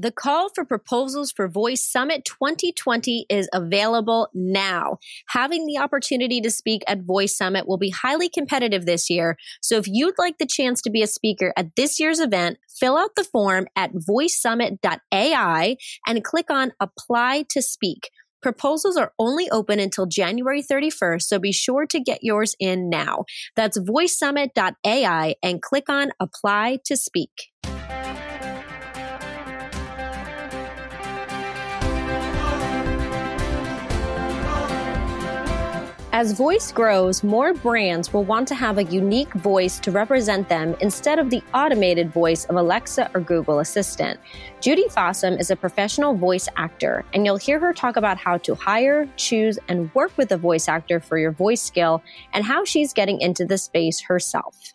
The call for proposals for Voice Summit 2020 is available now. Having the opportunity to speak at Voice Summit will be highly competitive this year. So if you'd like the chance to be a speaker at this year's event, fill out the form at voicesummit.ai and click on apply to speak. Proposals are only open until January 31st, so be sure to get yours in now. That's voicesummit.ai and click on apply to speak. As voice grows, more brands will want to have a unique voice to represent them instead of the automated voice of Alexa or Google Assistant. Judy Fossum is a professional voice actor, and you'll hear her talk about how to hire, choose, and work with a voice actor for your voice skill and how she's getting into the space herself.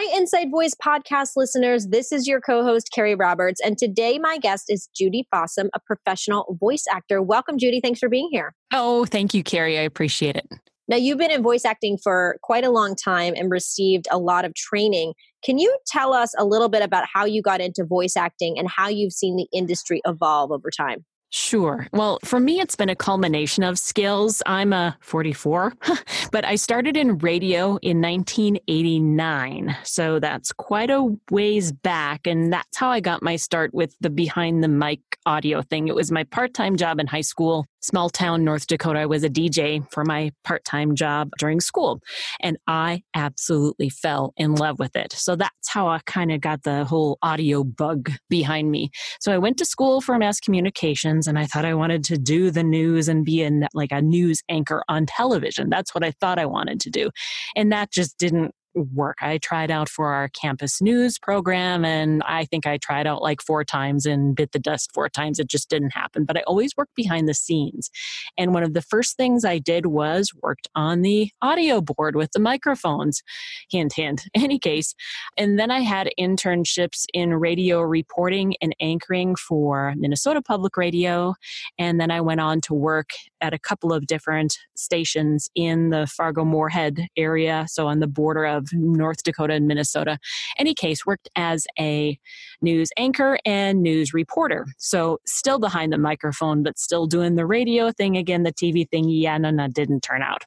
Hi, Inside Voice podcast listeners. This is your co host, Carrie Roberts. And today, my guest is Judy Fossum, a professional voice actor. Welcome, Judy. Thanks for being here. Oh, thank you, Carrie. I appreciate it. Now, you've been in voice acting for quite a long time and received a lot of training. Can you tell us a little bit about how you got into voice acting and how you've seen the industry evolve over time? Sure. Well, for me, it's been a culmination of skills. I'm a 44, but I started in radio in 1989. So that's quite a ways back. And that's how I got my start with the behind the mic audio thing. It was my part time job in high school, small town, North Dakota. I was a DJ for my part time job during school. And I absolutely fell in love with it. So that's how I kind of got the whole audio bug behind me. So I went to school for mass communications, and I thought I wanted to do the news and be in like a news anchor on television. That's what I thought I wanted to do. And that just didn't work. I tried out for our campus news program and I think I tried out like four times and bit the dust four times. It just didn't happen. But I always worked behind the scenes. And one of the first things I did was worked on the audio board with the microphones. Hint, hint. Any case. And then I had internships in radio reporting and anchoring for Minnesota Public Radio. And then I went on to work at a couple of different stations in the Fargo Moorhead area. So on the border of North Dakota and Minnesota. Any case, worked as a news anchor and news reporter. So still behind the microphone, but still doing the radio thing again, the TV thing. Yeah, no, no, didn't turn out.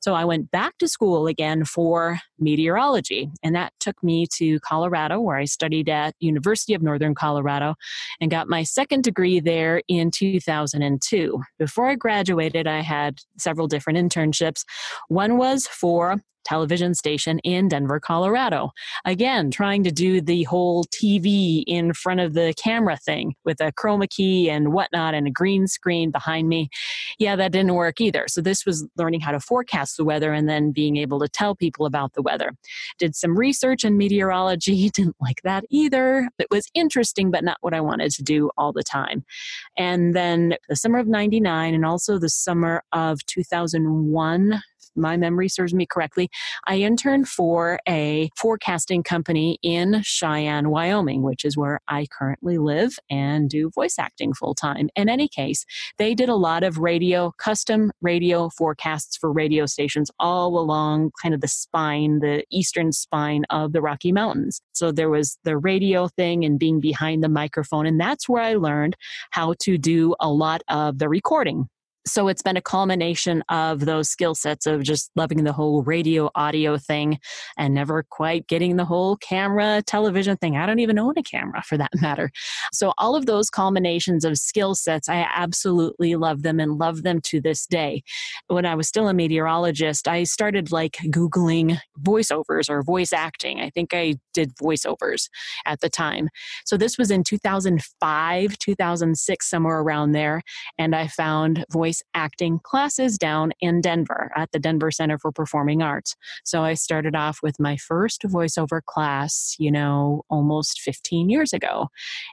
So I went back to school again for meteorology, and that took me to Colorado, where I studied at University of Northern Colorado, and got my second degree there in 2002. Before I graduated, I had several different internships. One was for television station in Denver, Colorado. Again, trying to do the whole TV in front of the camera thing with a chroma key and whatnot and a green screen behind me. Yeah, that didn't work either. So this was learning how to forecast the weather and then being able to tell people about the weather. Did some research in meteorology, didn't like that either. It was interesting, but not what I wanted to do all the time. And then the summer of 99 and also the summer of 2001 my memory serves me correctly, I interned for a forecasting company in Cheyenne, Wyoming, which is where I currently live and do voice acting full time. In any case, they did a lot of radio, custom radio forecasts for radio stations all along kind of the spine, the eastern spine of the Rocky Mountains. So there was the radio thing and being behind the microphone. And that's where I learned how to do a lot of the recording so it's been a culmination of those skill sets of just loving the whole radio audio thing and never quite getting the whole camera television thing. I don't even own a camera for that matter. So all of those culminations of skill sets i absolutely love them and love them to this day. When i was still a meteorologist i started like googling voiceovers or voice acting. I think i did voiceovers at the time. So this was in 2005 2006 somewhere around there and i found voice voice acting classes down in Denver at the Denver Center for Performing Arts. So I started off with my first voiceover class, you know, almost 15 years ago.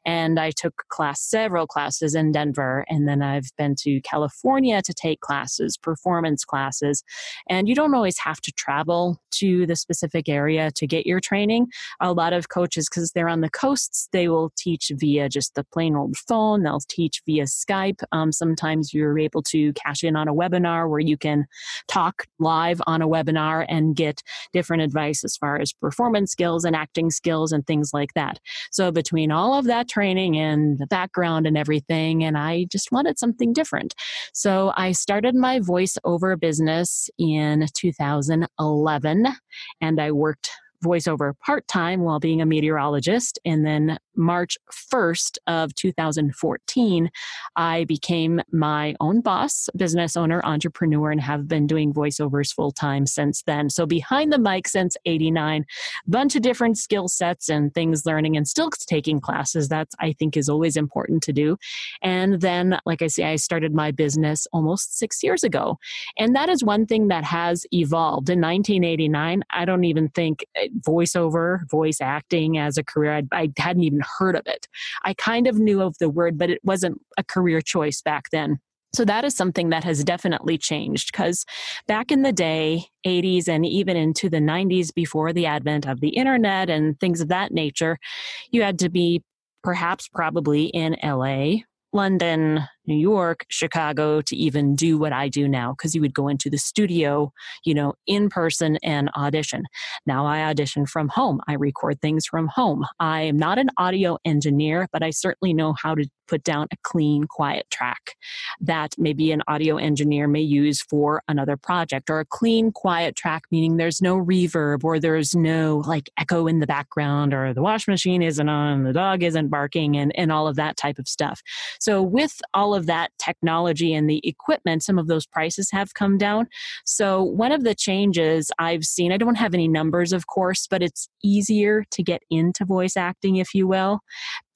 And I took class several classes in Denver and then I've been to California to take classes, performance classes. And you don't always have to travel to the specific area to get your training. A lot of coaches cuz they're on the coasts, they will teach via just the plain old phone, they'll teach via Skype. Um, sometimes you're able to cash in on a webinar where you can talk live on a webinar and get different advice as far as performance skills and acting skills and things like that. So, between all of that training and the background and everything, and I just wanted something different. So, I started my voiceover business in 2011 and I worked voiceover part time while being a meteorologist. And then March 1st of 2014, I became my own boss, business owner, entrepreneur, and have been doing voiceovers full time since then. So behind the mic since 89, bunch of different skill sets and things learning and still taking classes. That's, I think, is always important to do. And then, like I say, I started my business almost six years ago. And that is one thing that has evolved. In 1989, I don't even think eh, voiceover, voice acting as a career, I, I hadn't even heard of it. I kind of knew of the word, but it wasn't a career choice back then. So that is something that has definitely changed because back in the day, 80s and even into the 90s before the advent of the internet and things of that nature, you had to be perhaps probably in LA, London, New York, Chicago to even do what I do now because you would go into the studio, you know, in person and audition. Now I audition from home. I record things from home. I am not an audio engineer, but I certainly know how to put down a clean, quiet track that maybe an audio engineer may use for another project or a clean, quiet track, meaning there's no reverb or there's no like echo in the background or the wash machine isn't on, the dog isn't barking and, and all of that type of stuff. So with all all of that technology and the equipment, some of those prices have come down. So, one of the changes I've seen, I don't have any numbers, of course, but it's easier to get into voice acting, if you will,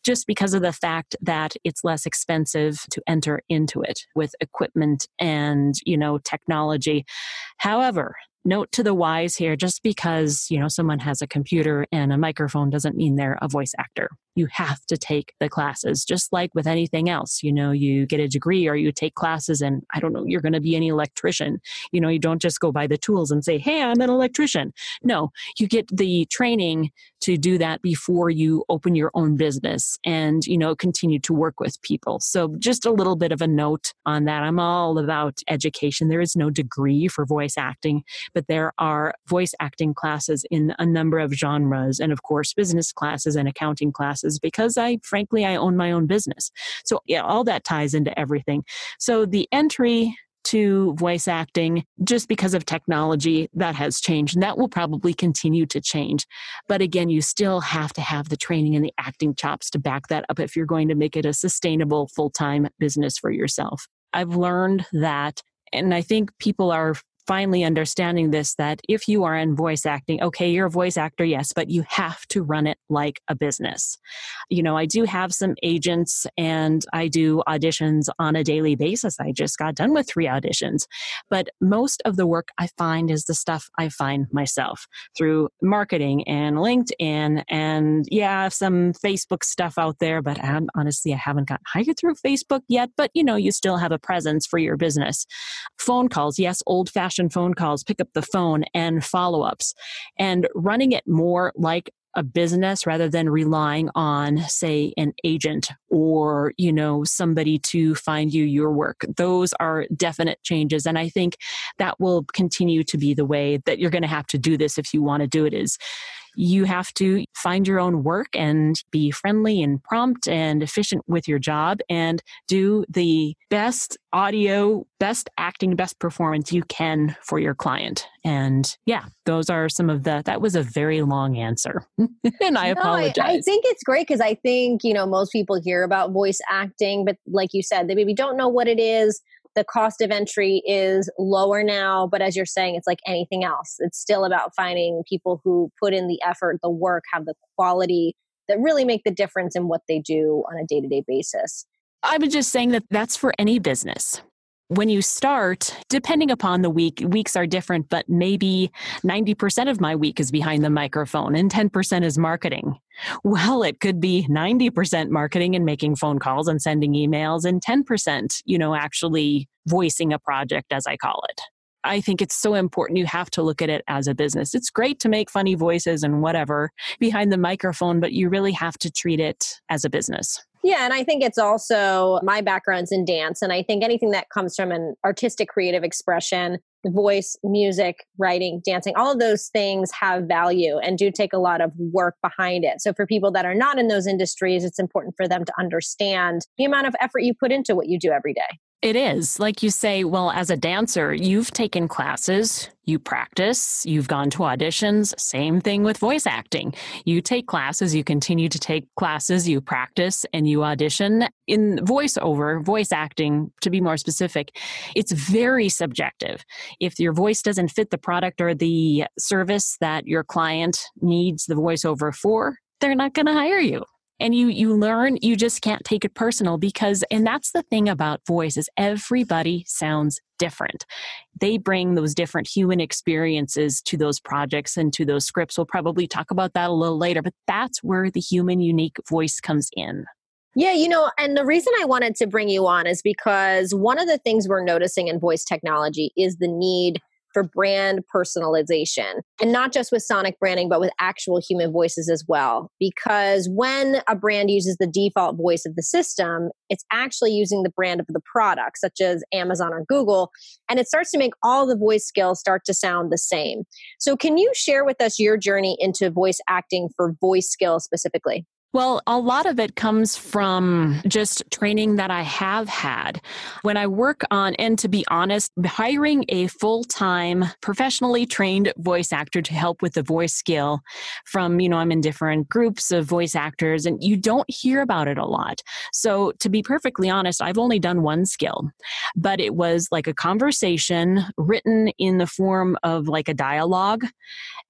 just because of the fact that it's less expensive to enter into it with equipment and you know technology however note to the wise here just because you know someone has a computer and a microphone doesn't mean they're a voice actor you have to take the classes just like with anything else you know you get a degree or you take classes and i don't know you're going to be an electrician. You know you don't just go buy the tools and say hey i'm an electrician. No you get the training to do that before you open your own business and you know continue to work with people. So just a little bit of a note on that. I'm all about education. There is no degree for voice acting but there are voice acting classes in a number of genres and of course business classes and accounting classes classes because I frankly I own my own business. So yeah, all that ties into everything. So the entry to voice acting just because of technology that has changed and that will probably continue to change but again you still have to have the training and the acting chops to back that up if you're going to make it a sustainable full-time business for yourself i've learned that and i think people are finally understanding this that if you are in voice acting, okay, you're a voice actor, yes, but you have to run it like a business. You know, I do have some agents and I do auditions on a daily basis. I just got done with three auditions. But most of the work I find is the stuff I find myself through marketing and LinkedIn and yeah, some Facebook stuff out there, but I'm, honestly, I haven't gotten hired through Facebook yet, but you know, you still have a presence for your business. Phone calls, yes, old fashioned phone calls, pick up the phone, and follow ups, and running it more like a business rather than relying on say an agent or you know somebody to find you your work. Those are definite changes and i think that will continue to be the way that you're going to have to do this if you want to do it is you have to find your own work and be friendly and prompt and efficient with your job and do the best audio, best acting, best performance you can for your client. And yeah, those are some of the, that was a very long answer. and I no, apologize. I, I think it's great because I think, you know, most people hear about voice acting, but like you said, they maybe don't know what it is the cost of entry is lower now but as you're saying it's like anything else. It's still about finding people who put in the effort the work have the quality that really make the difference in what they do on a day-to-day basis. I was just saying that that's for any business when you start, depending upon the week, weeks are different, but maybe 90% of my week is behind the microphone and 10% is marketing. Well, it could be 90% marketing and making phone calls and sending emails and 10%, you know, actually voicing a project as I call it. I think it's so important. You have to look at it as a business. It's great to make funny voices and whatever behind the microphone, but you really have to treat it as a business. Yeah, and I think it's also my background's in dance. And I think anything that comes from an artistic creative expression, voice, music, writing, dancing, all of those things have value and do take a lot of work behind it. So for people that are not in those industries, it's important for them to understand the amount of effort you put into what you do every day. It is. Like you say, well, as a dancer, you've taken classes, you practice, you've gone to auditions. Same thing with voice acting. You take classes, you continue to take classes, you practice, and you audition. In voiceover, voice acting, to be more specific, it's very subjective. If your voice doesn't fit the product or the service that your client needs the voiceover for, they're not going to hire you and you you learn you just can't take it personal because and that's the thing about voice is everybody sounds different. They bring those different human experiences to those projects and to those scripts. We'll probably talk about that a little later but that's where the human unique voice comes in. Yeah, you know, and the reason I wanted to bring you on is because one of the things we're noticing in voice technology is the need for brand personalization and not just with sonic branding, but with actual human voices as well. Because when a brand uses the default voice of the system, it's actually using the brand of the product, such as Amazon or Google, and it starts to make all the voice skills start to sound the same. So, can you share with us your journey into voice acting for voice skills specifically? Well, a lot of it comes from just training that I have had. When I work on, and to be honest, hiring a full time, professionally trained voice actor to help with the voice skill from, you know, I'm in different groups of voice actors and you don't hear about it a lot. So, to be perfectly honest, I've only done one skill, but it was like a conversation written in the form of like a dialogue.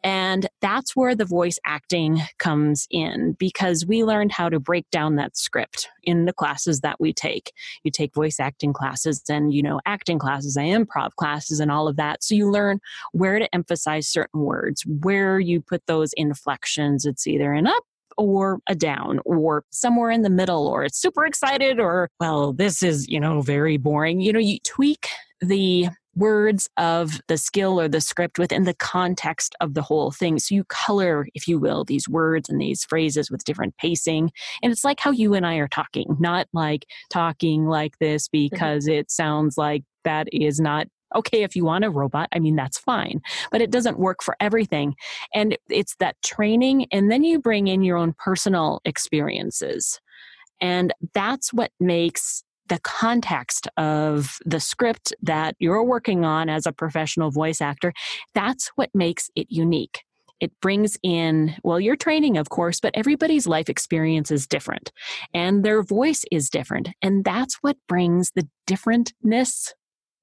And that's where the voice acting comes in because we learned how to break down that script in the classes that we take. You take voice acting classes and, you know, acting classes and improv classes and all of that. So you learn where to emphasize certain words, where you put those inflections. It's either an up or a down or somewhere in the middle or it's super excited or well this is you know very boring you know you tweak the words of the skill or the script within the context of the whole thing. So you color, if you will, these words and these phrases with different pacing. And it's like how you and I are talking, not like talking like this mm-hmm. because it sounds like that is not okay if you want a robot i mean that's fine but it doesn't work for everything and it's that training and then you bring in your own personal experiences and that's what makes the context of the script that you're working on as a professional voice actor, that's what makes it unique. It brings in, well, your training, of course, but everybody's life experience is different and their voice is different. And that's what brings the differentness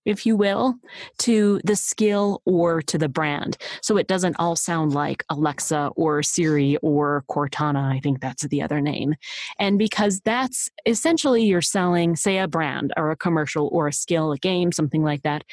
if you will, to the skill or to the brand. So it doesn't all sound like Alexa or Siri or Cortana. I think that's the other name. And because that's essentially you're selling, say, a brand or a commercial or a skill, a game, something like that,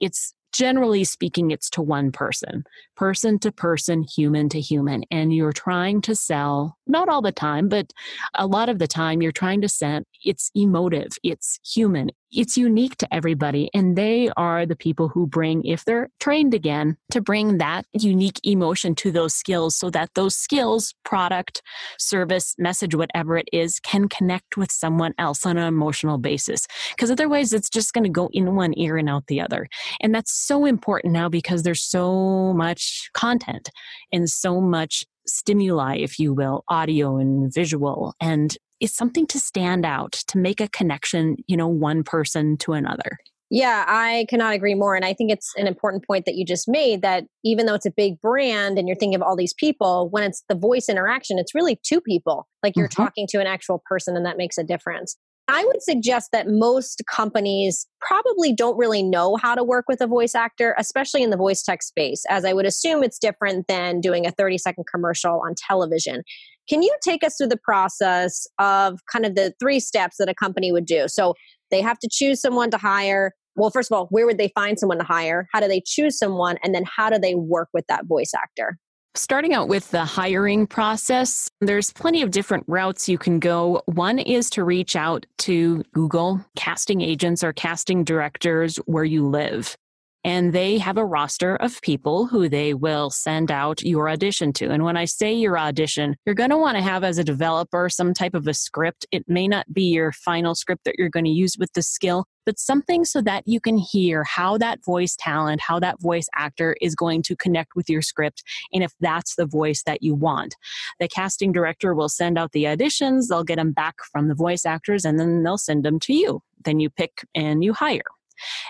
it's generally speaking, it's to one person, person to person, human to human. And you're trying to sell, not all the time, but a lot of the time, you're trying to sell, it's emotive, it's human, it's unique to everybody. And they are the people who bring, if they're trained again, to bring that unique emotion to those skills so that those skills, product, service, message, whatever it is, can connect with someone else on an emotional basis. Because otherwise, it's just going to go in one ear and out the other. And that's so important now because there's so much content and so much stimuli, if you will, audio and visual. And it's something to stand out, to make a connection, you know, one person to another. Yeah, I cannot agree more. And I think it's an important point that you just made that even though it's a big brand and you're thinking of all these people, when it's the voice interaction, it's really two people. Like you're mm-hmm. talking to an actual person, and that makes a difference. I would suggest that most companies probably don't really know how to work with a voice actor, especially in the voice tech space, as I would assume it's different than doing a 30 second commercial on television. Can you take us through the process of kind of the three steps that a company would do? So they have to choose someone to hire. Well, first of all, where would they find someone to hire? How do they choose someone? And then how do they work with that voice actor? Starting out with the hiring process, there's plenty of different routes you can go. One is to reach out to Google casting agents or casting directors where you live. And they have a roster of people who they will send out your audition to. And when I say your audition, you're going to want to have as a developer some type of a script. It may not be your final script that you're going to use with the skill, but something so that you can hear how that voice talent, how that voice actor is going to connect with your script, and if that's the voice that you want. The casting director will send out the auditions, they'll get them back from the voice actors, and then they'll send them to you. Then you pick and you hire.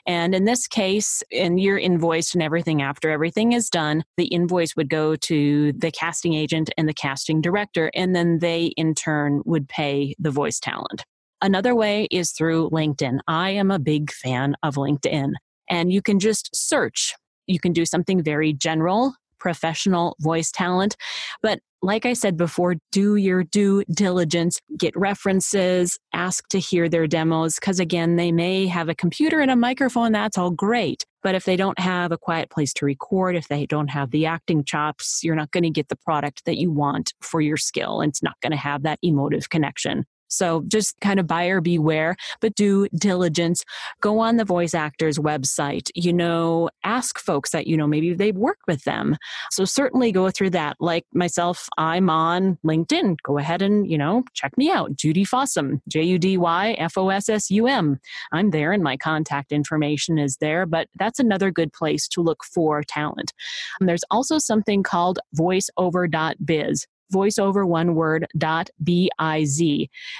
And in this case, and you're invoiced and everything after everything is done, the invoice would go to the casting agent and the casting director, and then they in turn would pay the voice talent. Another way is through LinkedIn. I am a big fan of LinkedIn, and you can just search. You can do something very general, professional voice talent. But like I said before, do your due diligence, get references, ask to hear their demos, because again, they may have a computer and a microphone, that's all great. But if they don't have a quiet place to record, if they don't have the acting chops, you're not going to get the product that you want for your skill. And it's not going to have that emotive connection. So just kind of buyer beware, but do diligence. Go on the voice actor's website, you know, ask folks that, you know, maybe they've worked with them. So certainly go through that. Like myself, I'm on LinkedIn. Go ahead and, you know, check me out. Judy Fossum, J U D Y F O S S U M. I'm there and my contact information is there, but that's another good place to look for talent. And there's also something called voiceover.biz voiceover one word dot biz.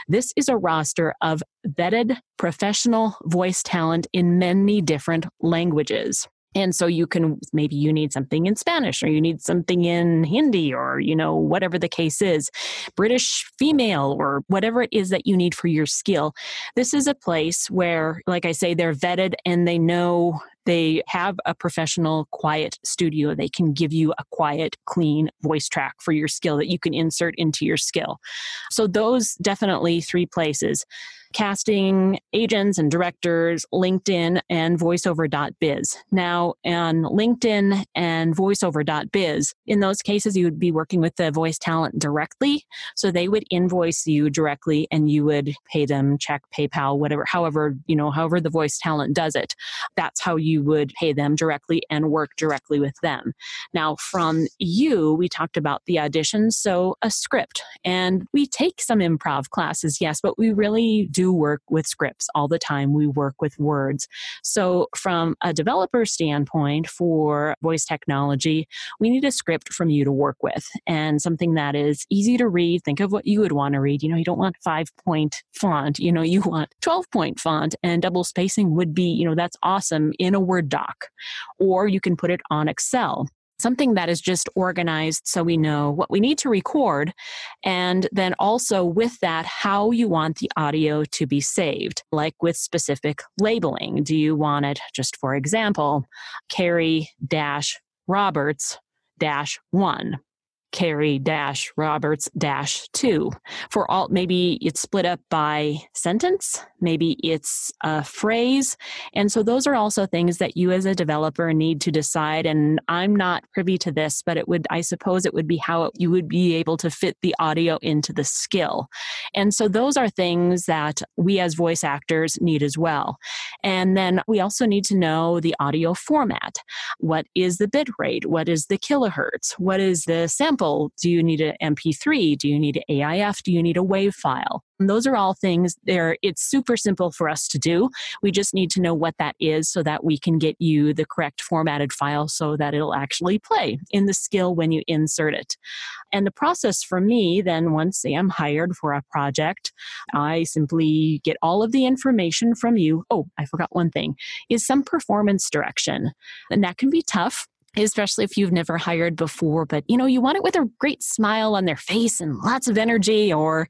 This is a roster of vetted professional voice talent in many different languages. And so you can maybe you need something in Spanish or you need something in Hindi or you know whatever the case is, British female or whatever it is that you need for your skill. This is a place where like I say they're vetted and they know they have a professional quiet studio. They can give you a quiet, clean voice track for your skill that you can insert into your skill. So, those definitely three places casting agents and directors, LinkedIn, and voiceover.biz. Now, on LinkedIn and voiceover.biz, in those cases, you would be working with the voice talent directly. So they would invoice you directly and you would pay them check, PayPal, whatever, however, you know, however the voice talent does it. That's how you would pay them directly and work directly with them. Now, from you, we talked about the auditions. So a script, and we take some improv classes, yes, but we really do do work with scripts all the time. We work with words. So, from a developer standpoint for voice technology, we need a script from you to work with and something that is easy to read. Think of what you would want to read. You know, you don't want five point font, you know, you want 12 point font and double spacing would be, you know, that's awesome in a Word doc. Or you can put it on Excel something that is just organized so we know what we need to record and then also with that how you want the audio to be saved like with specific labeling. Do you want it just for example carrie dash roberts dash 1 Carrie dash Roberts dash two. For all, maybe it's split up by sentence, maybe it's a phrase. And so those are also things that you as a developer need to decide. And I'm not privy to this, but it would, I suppose it would be how you would be able to fit the audio into the skill. And so those are things that we as voice actors need as well. And then we also need to know the audio format. What is the bit rate? What is the kilohertz? What is the sample? Do you need an MP3? Do you need an AIF? Do you need a WAV file? And those are all things there. It's super simple for us to do. We just need to know what that is so that we can get you the correct formatted file so that it'll actually play in the skill when you insert it. And the process for me, then, once I'm hired for a project, I simply get all of the information from you. Oh, I forgot one thing is some performance direction. And that can be tough especially if you've never hired before but you know you want it with a great smile on their face and lots of energy or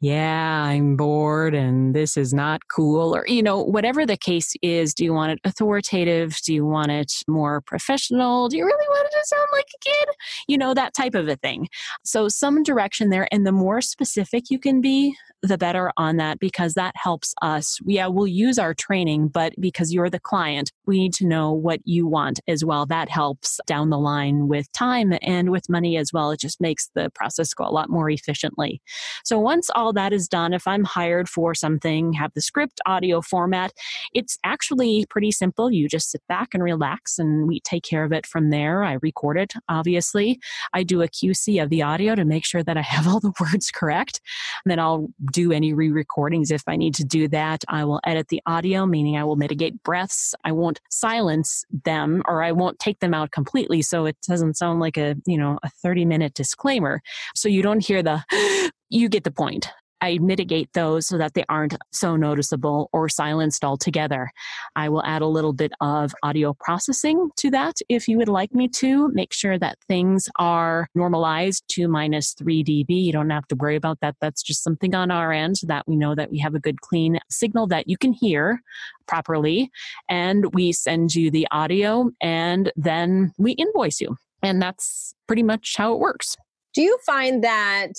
yeah, I'm bored and this is not cool, or, you know, whatever the case is. Do you want it authoritative? Do you want it more professional? Do you really want it to sound like a kid? You know, that type of a thing. So, some direction there. And the more specific you can be, the better on that because that helps us. Yeah, we'll use our training, but because you're the client, we need to know what you want as well. That helps down the line with time and with money as well. It just makes the process go a lot more efficiently. So, once all all that is done, if I'm hired for something, have the script audio format, it's actually pretty simple. You just sit back and relax, and we take care of it from there. I record it, obviously. I do a QC of the audio to make sure that I have all the words correct. And then I'll do any re recordings if I need to do that. I will edit the audio, meaning I will mitigate breaths. I won't silence them or I won't take them out completely so it doesn't sound like a, you know, a 30 minute disclaimer. So you don't hear the, you get the point. I mitigate those so that they aren't so noticeable or silenced altogether. I will add a little bit of audio processing to that if you would like me to. Make sure that things are normalized to minus 3 dB. You don't have to worry about that. That's just something on our end so that we know that we have a good clean signal that you can hear properly. And we send you the audio and then we invoice you. And that's pretty much how it works. Do you find that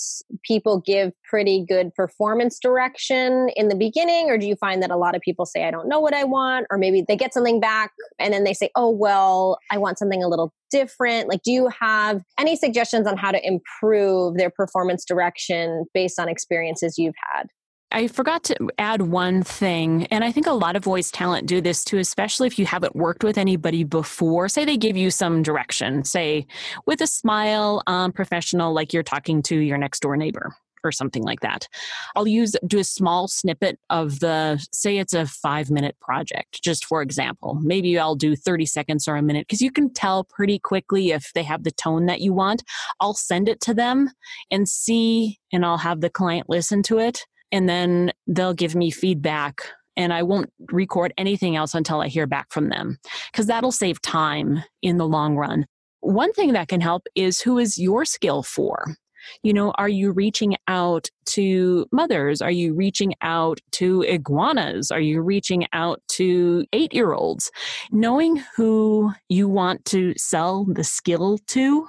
people give pretty good performance direction in the beginning, or do you find that a lot of people say, I don't know what I want, or maybe they get something back and then they say, oh, well, I want something a little different? Like, do you have any suggestions on how to improve their performance direction based on experiences you've had? I forgot to add one thing, and I think a lot of voice talent do this too, especially if you haven't worked with anybody before. Say they give you some direction, say with a smile, um, professional, like you're talking to your next door neighbor or something like that. I'll use do a small snippet of the say it's a 5 minute project just for example. Maybe I'll do 30 seconds or a minute cuz you can tell pretty quickly if they have the tone that you want. I'll send it to them and see and I'll have the client listen to it and then they'll give me feedback and I won't record anything else until I hear back from them because that'll save time in the long run. One thing that can help is who is your skill for? You know, are you reaching out to mothers? Are you reaching out to iguanas? Are you reaching out to eight year olds? Knowing who you want to sell the skill to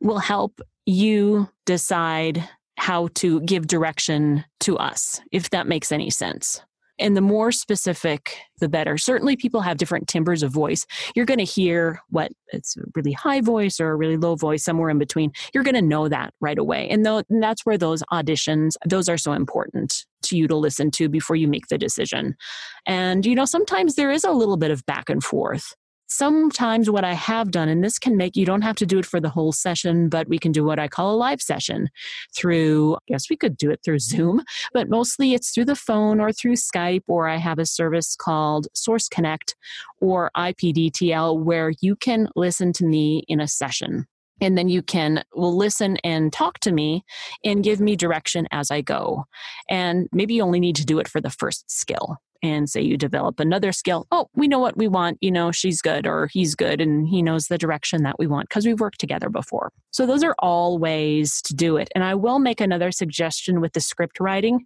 will help you decide how to give direction to us, if that makes any sense. And the more specific, the better. Certainly, people have different timbres of voice. You're going to hear what it's a really high voice or a really low voice, somewhere in between. You're going to know that right away. And, th- and that's where those auditions, those are so important to you to listen to before you make the decision. And, you know, sometimes there is a little bit of back and forth sometimes what I have done, and this can make you don't have to do it for the whole session, but we can do what I call a live session through, I guess we could do it through Zoom, but mostly it's through the phone or through Skype, or I have a service called Source Connect or IPDTL where you can listen to me in a session. And then you can will listen and talk to me and give me direction as i go. And maybe you only need to do it for the first skill and say you develop another skill oh we know what we want you know she's good or he's good and he knows the direction that we want because we've worked together before. So those are all ways to do it. And i will make another suggestion with the script writing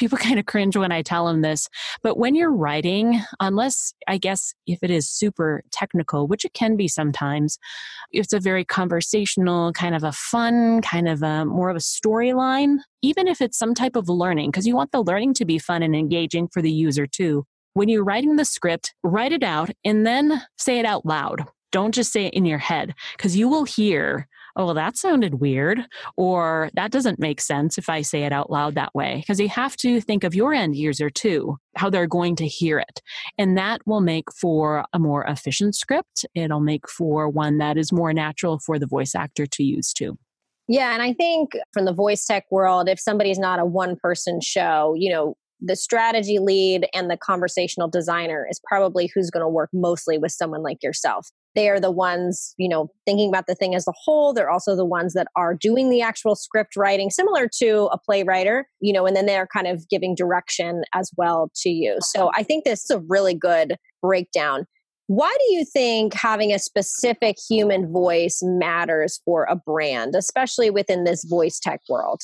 people kind of cringe when I tell them this. But when you're writing, unless I guess if it is super technical, which it can be sometimes, it's a very conversational, kind of a fun, kind of a more of a storyline, even if it's some type of learning, because you want the learning to be fun and engaging for the user too. When you're writing the script, write it out and then say it out loud. Don't just say it in your head because you will hear oh, well, that sounded weird, or that doesn't make sense if I say it out loud that way. Because you have to think of your end user too, how they're going to hear it. And that will make for a more efficient script. It'll make for one that is more natural for the voice actor to use too. Yeah, and I think from the voice tech world, if somebody's not a one person show, you know, the strategy lead and the conversational designer is probably who's going to work mostly with someone like yourself they are the ones you know thinking about the thing as a whole. They're also the ones that are doing the actual script writing similar to a playwriter you know and then they're kind of giving direction as well to you. So i think this is a really good breakdown. Why do you think having a specific human voice matters for a brand especially within this voice tech world?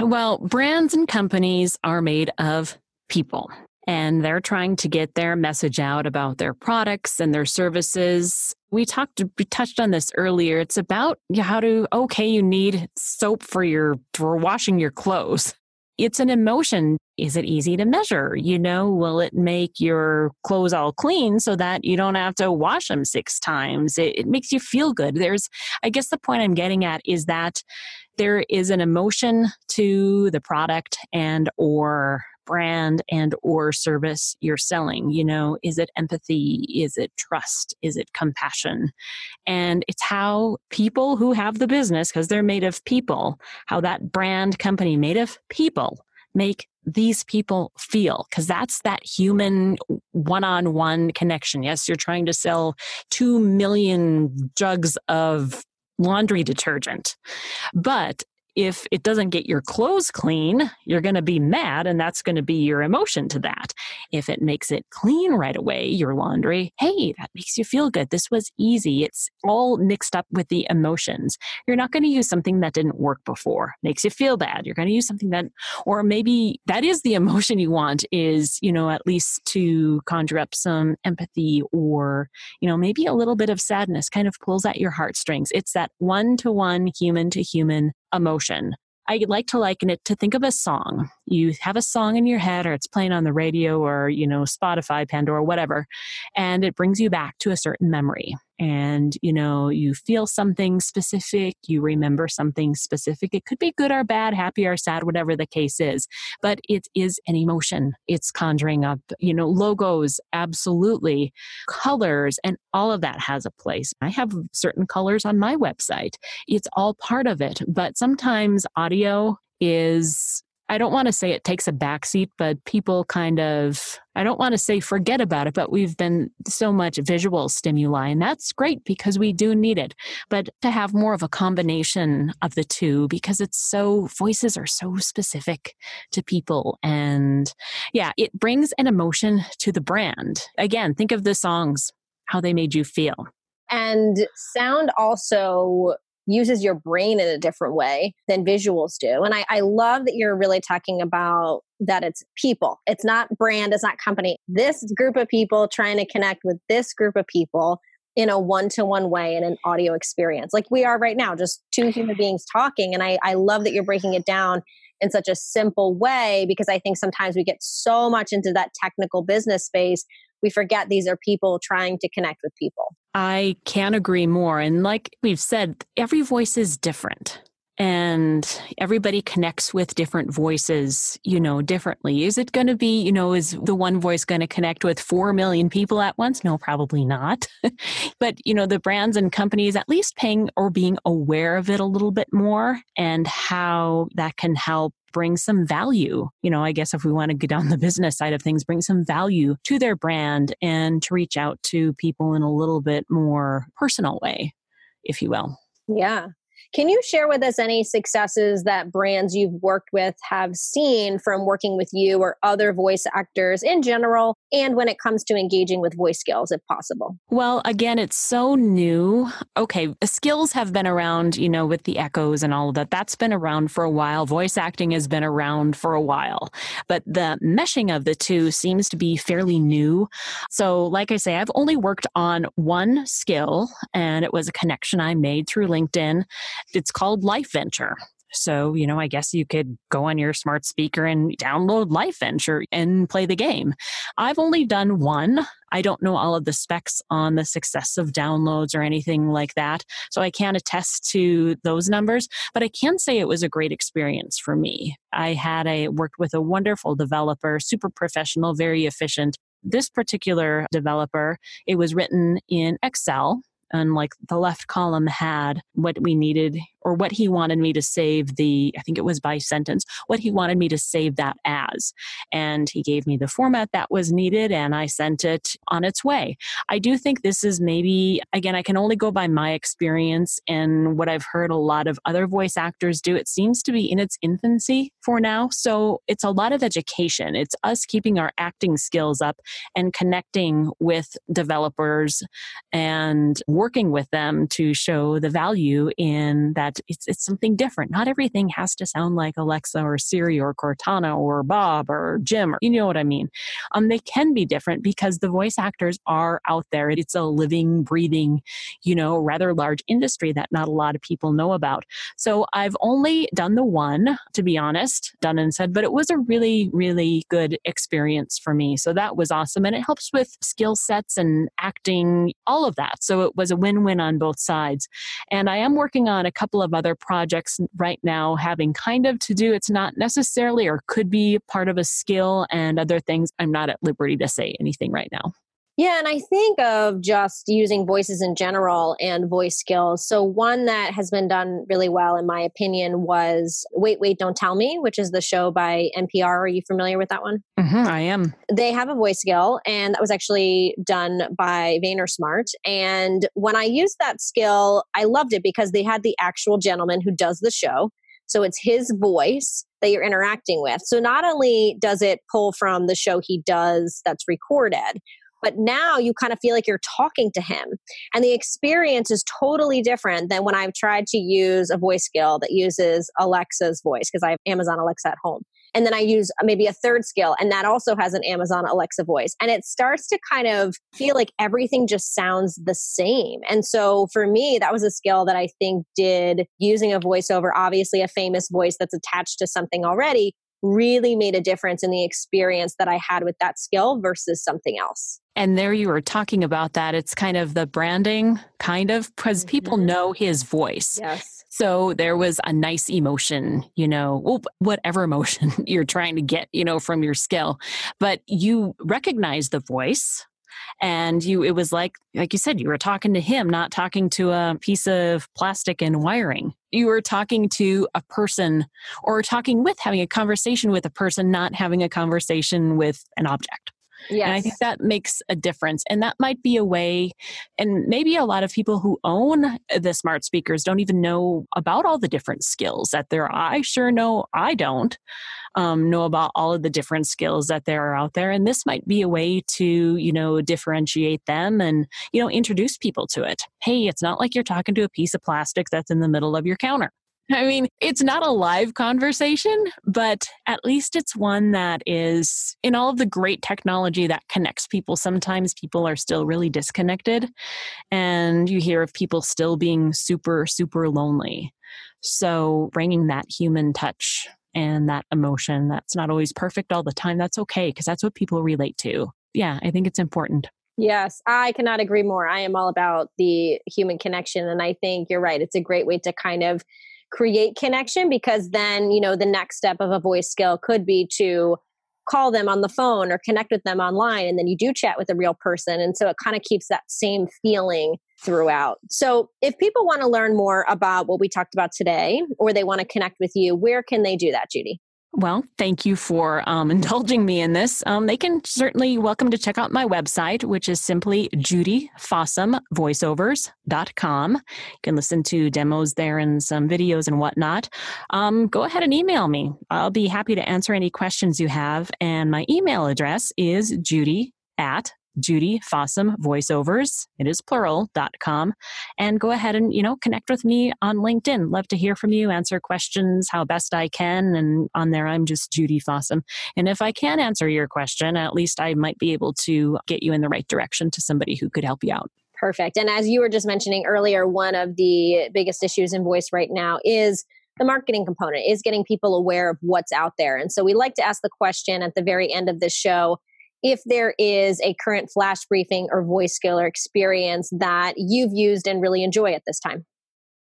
Well brands and companies are made of people and they're trying to get their message out about their products and their services. We talked, we touched on this earlier. It's about how to, okay, you need soap for your, for washing your clothes. It's an emotion. Is it easy to measure? You know, will it make your clothes all clean so that you don't have to wash them six times? It, it makes you feel good. There's, I guess the point I'm getting at is that there is an emotion to the product and or brand and or service you're selling you know? Is it empathy? Is it trust? Is it compassion? And it's how people who have the business because they're made of people how that brand company made of people make these people feel because that's that human one-on-one connection. Yes you're trying to sell 2 million jugs of laundry detergent but if it doesn't get your clothes clean, you're going to be mad, and that's going to be your emotion to that. If it makes it clean right away, your laundry, hey, that makes you feel good. This was easy. It's all mixed up with the emotions. You're not going to use something that didn't work before, makes you feel bad. You're going to use something that, or maybe that is the emotion you want, is, you know, at least to conjure up some empathy or, you know, maybe a little bit of sadness kind of pulls at your heartstrings. It's that one to one human to human emotion. I like to liken it to think of a song. You have a song in your head, or it's playing on the radio, or, you know, Spotify, Pandora, whatever, and it brings you back to a certain memory. And you know you feel something specific you remember something specific. It could be good or bad happy or sad whatever the case is but it is an emotion. It's conjuring up you know logos absolutely. Colors and all of that has a place. I have certain colors on my website. It's all part of it but sometimes audio is I don't want to say it takes a backseat, but people kind of, I don't want to say forget about it, but we've been so much visual stimuli, and that's great because we do need it. But to have more of a combination of the two because it's so, voices are so specific to people. And yeah, it brings an emotion to the brand. Again, think of the songs, how they made you feel. And sound also uses your brain in a different way than visuals do. And I, I love that you're really talking about that it's people. It's not brand, it's not company. This group of people trying to connect with this group of people in a one-to-one way in an audio experience like we are right now just two human beings talking and I, I love that you're breaking it down in such a simple way because i think sometimes we get so much into that technical business space we forget these are people trying to connect with people. I can't agree more. And like we've said, every voice is different and everybody connects with different voices, you know, differently. Is it going to be, you know, is the one voice going to connect with 4 million people at once? No, probably not. but, you know, the brands and companies at least paying or being aware of it a little bit more and how that can help bring some value. You know, I guess if we want to get down the business side of things, bring some value to their brand and to reach out to people in a little bit more personal way, if you will. Yeah. Can you share with us any successes that brands you've worked with have seen from working with you or other voice actors in general, and when it comes to engaging with voice skills, if possible? Well, again, it's so new. Okay, skills have been around, you know, with the echoes and all of that. That's been around for a while. Voice acting has been around for a while, but the meshing of the two seems to be fairly new. So, like I say, I've only worked on one skill, and it was a connection I made through LinkedIn it's called Life Venture. So, you know, I guess you could go on your smart speaker and download Life Venture and play the game. I've only done one. I don't know all of the specs on the success of downloads or anything like that. So I can't attest to those numbers, but I can say it was a great experience for me. I had a worked with a wonderful developer, super professional, very efficient. This particular developer, it was written in Excel and like the left column had what we needed or what he wanted me to save the, I think it was by sentence, what he wanted me to save that as. And he gave me the format that was needed and I sent it on its way. I do think this is maybe, again, I can only go by my experience and what I've heard a lot of other voice actors do. It seems to be in its infancy for now. So it's a lot of education. It's us keeping our acting skills up and connecting with developers and working with them to show the value in that that it's, it's something different. Not everything has to sound like Alexa or Siri or Cortana or Bob or Jim or you know what I mean. Um, they can be different because the voice actors are out there. It's a living, breathing, you know, rather large industry that not a lot of people know about. So I've only done the one, to be honest, done and said, but it was a really, really good experience for me. So that was awesome. And it helps with skill sets and acting, all of that. So it was a win win on both sides. And I am working on a couple of other projects right now having kind of to do. It's not necessarily or could be part of a skill and other things. I'm not at liberty to say anything right now. Yeah, and I think of just using voices in general and voice skills. So, one that has been done really well, in my opinion, was Wait, Wait, Don't Tell Me, which is the show by NPR. Are you familiar with that one? Mm-hmm, I am. They have a voice skill, and that was actually done by VaynerSmart. And when I used that skill, I loved it because they had the actual gentleman who does the show. So, it's his voice that you're interacting with. So, not only does it pull from the show he does that's recorded, but now you kind of feel like you're talking to him. And the experience is totally different than when I've tried to use a voice skill that uses Alexa's voice because I have Amazon Alexa at home. And then I use uh, maybe a third skill, and that also has an Amazon Alexa voice. And it starts to kind of feel like everything just sounds the same. And so for me, that was a skill that I think did using a voiceover, obviously a famous voice that's attached to something already, really made a difference in the experience that I had with that skill versus something else. And there you were talking about that. It's kind of the branding, kind of, because mm-hmm. people know his voice. Yes. So there was a nice emotion, you know, whatever emotion you're trying to get, you know, from your skill. But you recognize the voice and you it was like like you said you were talking to him not talking to a piece of plastic and wiring. You were talking to a person or talking with having a conversation with a person not having a conversation with an object Yes. And I think that makes a difference. And that might be a way, and maybe a lot of people who own the smart speakers don't even know about all the different skills that there are. I sure know I don't um, know about all of the different skills that there are out there. And this might be a way to, you know, differentiate them and, you know, introduce people to it. Hey, it's not like you're talking to a piece of plastic that's in the middle of your counter. I mean, it's not a live conversation, but at least it's one that is in all of the great technology that connects people. Sometimes people are still really disconnected, and you hear of people still being super, super lonely. So, bringing that human touch and that emotion that's not always perfect all the time, that's okay because that's what people relate to. Yeah, I think it's important. Yes, I cannot agree more. I am all about the human connection. And I think you're right. It's a great way to kind of create connection because then, you know, the next step of a voice skill could be to call them on the phone or connect with them online. And then you do chat with a real person. And so it kind of keeps that same feeling throughout. So if people want to learn more about what we talked about today or they want to connect with you, where can they do that, Judy? Well, thank you for um, indulging me in this. Um, they can certainly welcome to check out my website, which is simply judyfossumvoiceovers.com. You can listen to demos there and some videos and whatnot. Um, go ahead and email me. I'll be happy to answer any questions you have. And my email address is judy at Judy Fossum Voiceovers, it is plural.com. And go ahead and, you know, connect with me on LinkedIn. Love to hear from you, answer questions how best I can. And on there, I'm just Judy Fossum. And if I can answer your question, at least I might be able to get you in the right direction to somebody who could help you out. Perfect. And as you were just mentioning earlier, one of the biggest issues in voice right now is the marketing component is getting people aware of what's out there. And so we like to ask the question at the very end of this show if there is a current flash briefing or voice skill or experience that you've used and really enjoy at this time.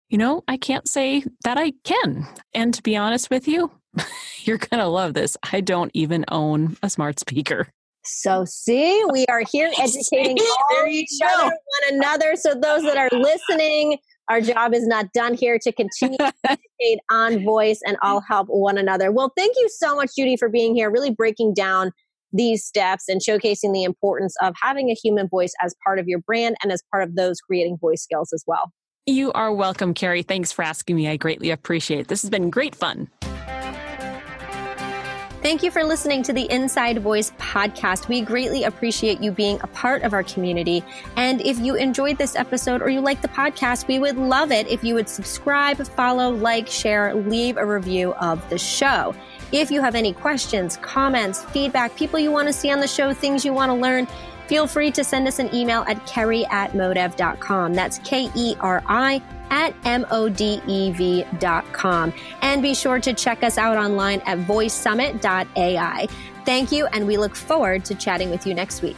You know, I can't say that I can. And to be honest with you, you're going to love this. I don't even own a smart speaker. So, see, we are here educating all each other, one another. So, those that are listening, our job is not done here to continue to educate on voice and all help one another. Well, thank you so much, Judy, for being here, really breaking down these steps and showcasing the importance of having a human voice as part of your brand and as part of those creating voice skills as well. You are welcome, Keri. Thanks for asking me. I greatly appreciate it. This has been great fun. Thank you for listening to the Inside Voice podcast. We greatly appreciate you being a part of our community. And if you enjoyed this episode or you like the podcast, we would love it if you would subscribe, follow, like, share, leave a review of the show. If you have any questions, comments, feedback, people you want to see on the show, things you want to learn, feel free to send us an email at keri at modev.com. That's K E R I at M-O-D-E-V dot com. And be sure to check us out online at voicesummit.ai. Thank you, and we look forward to chatting with you next week.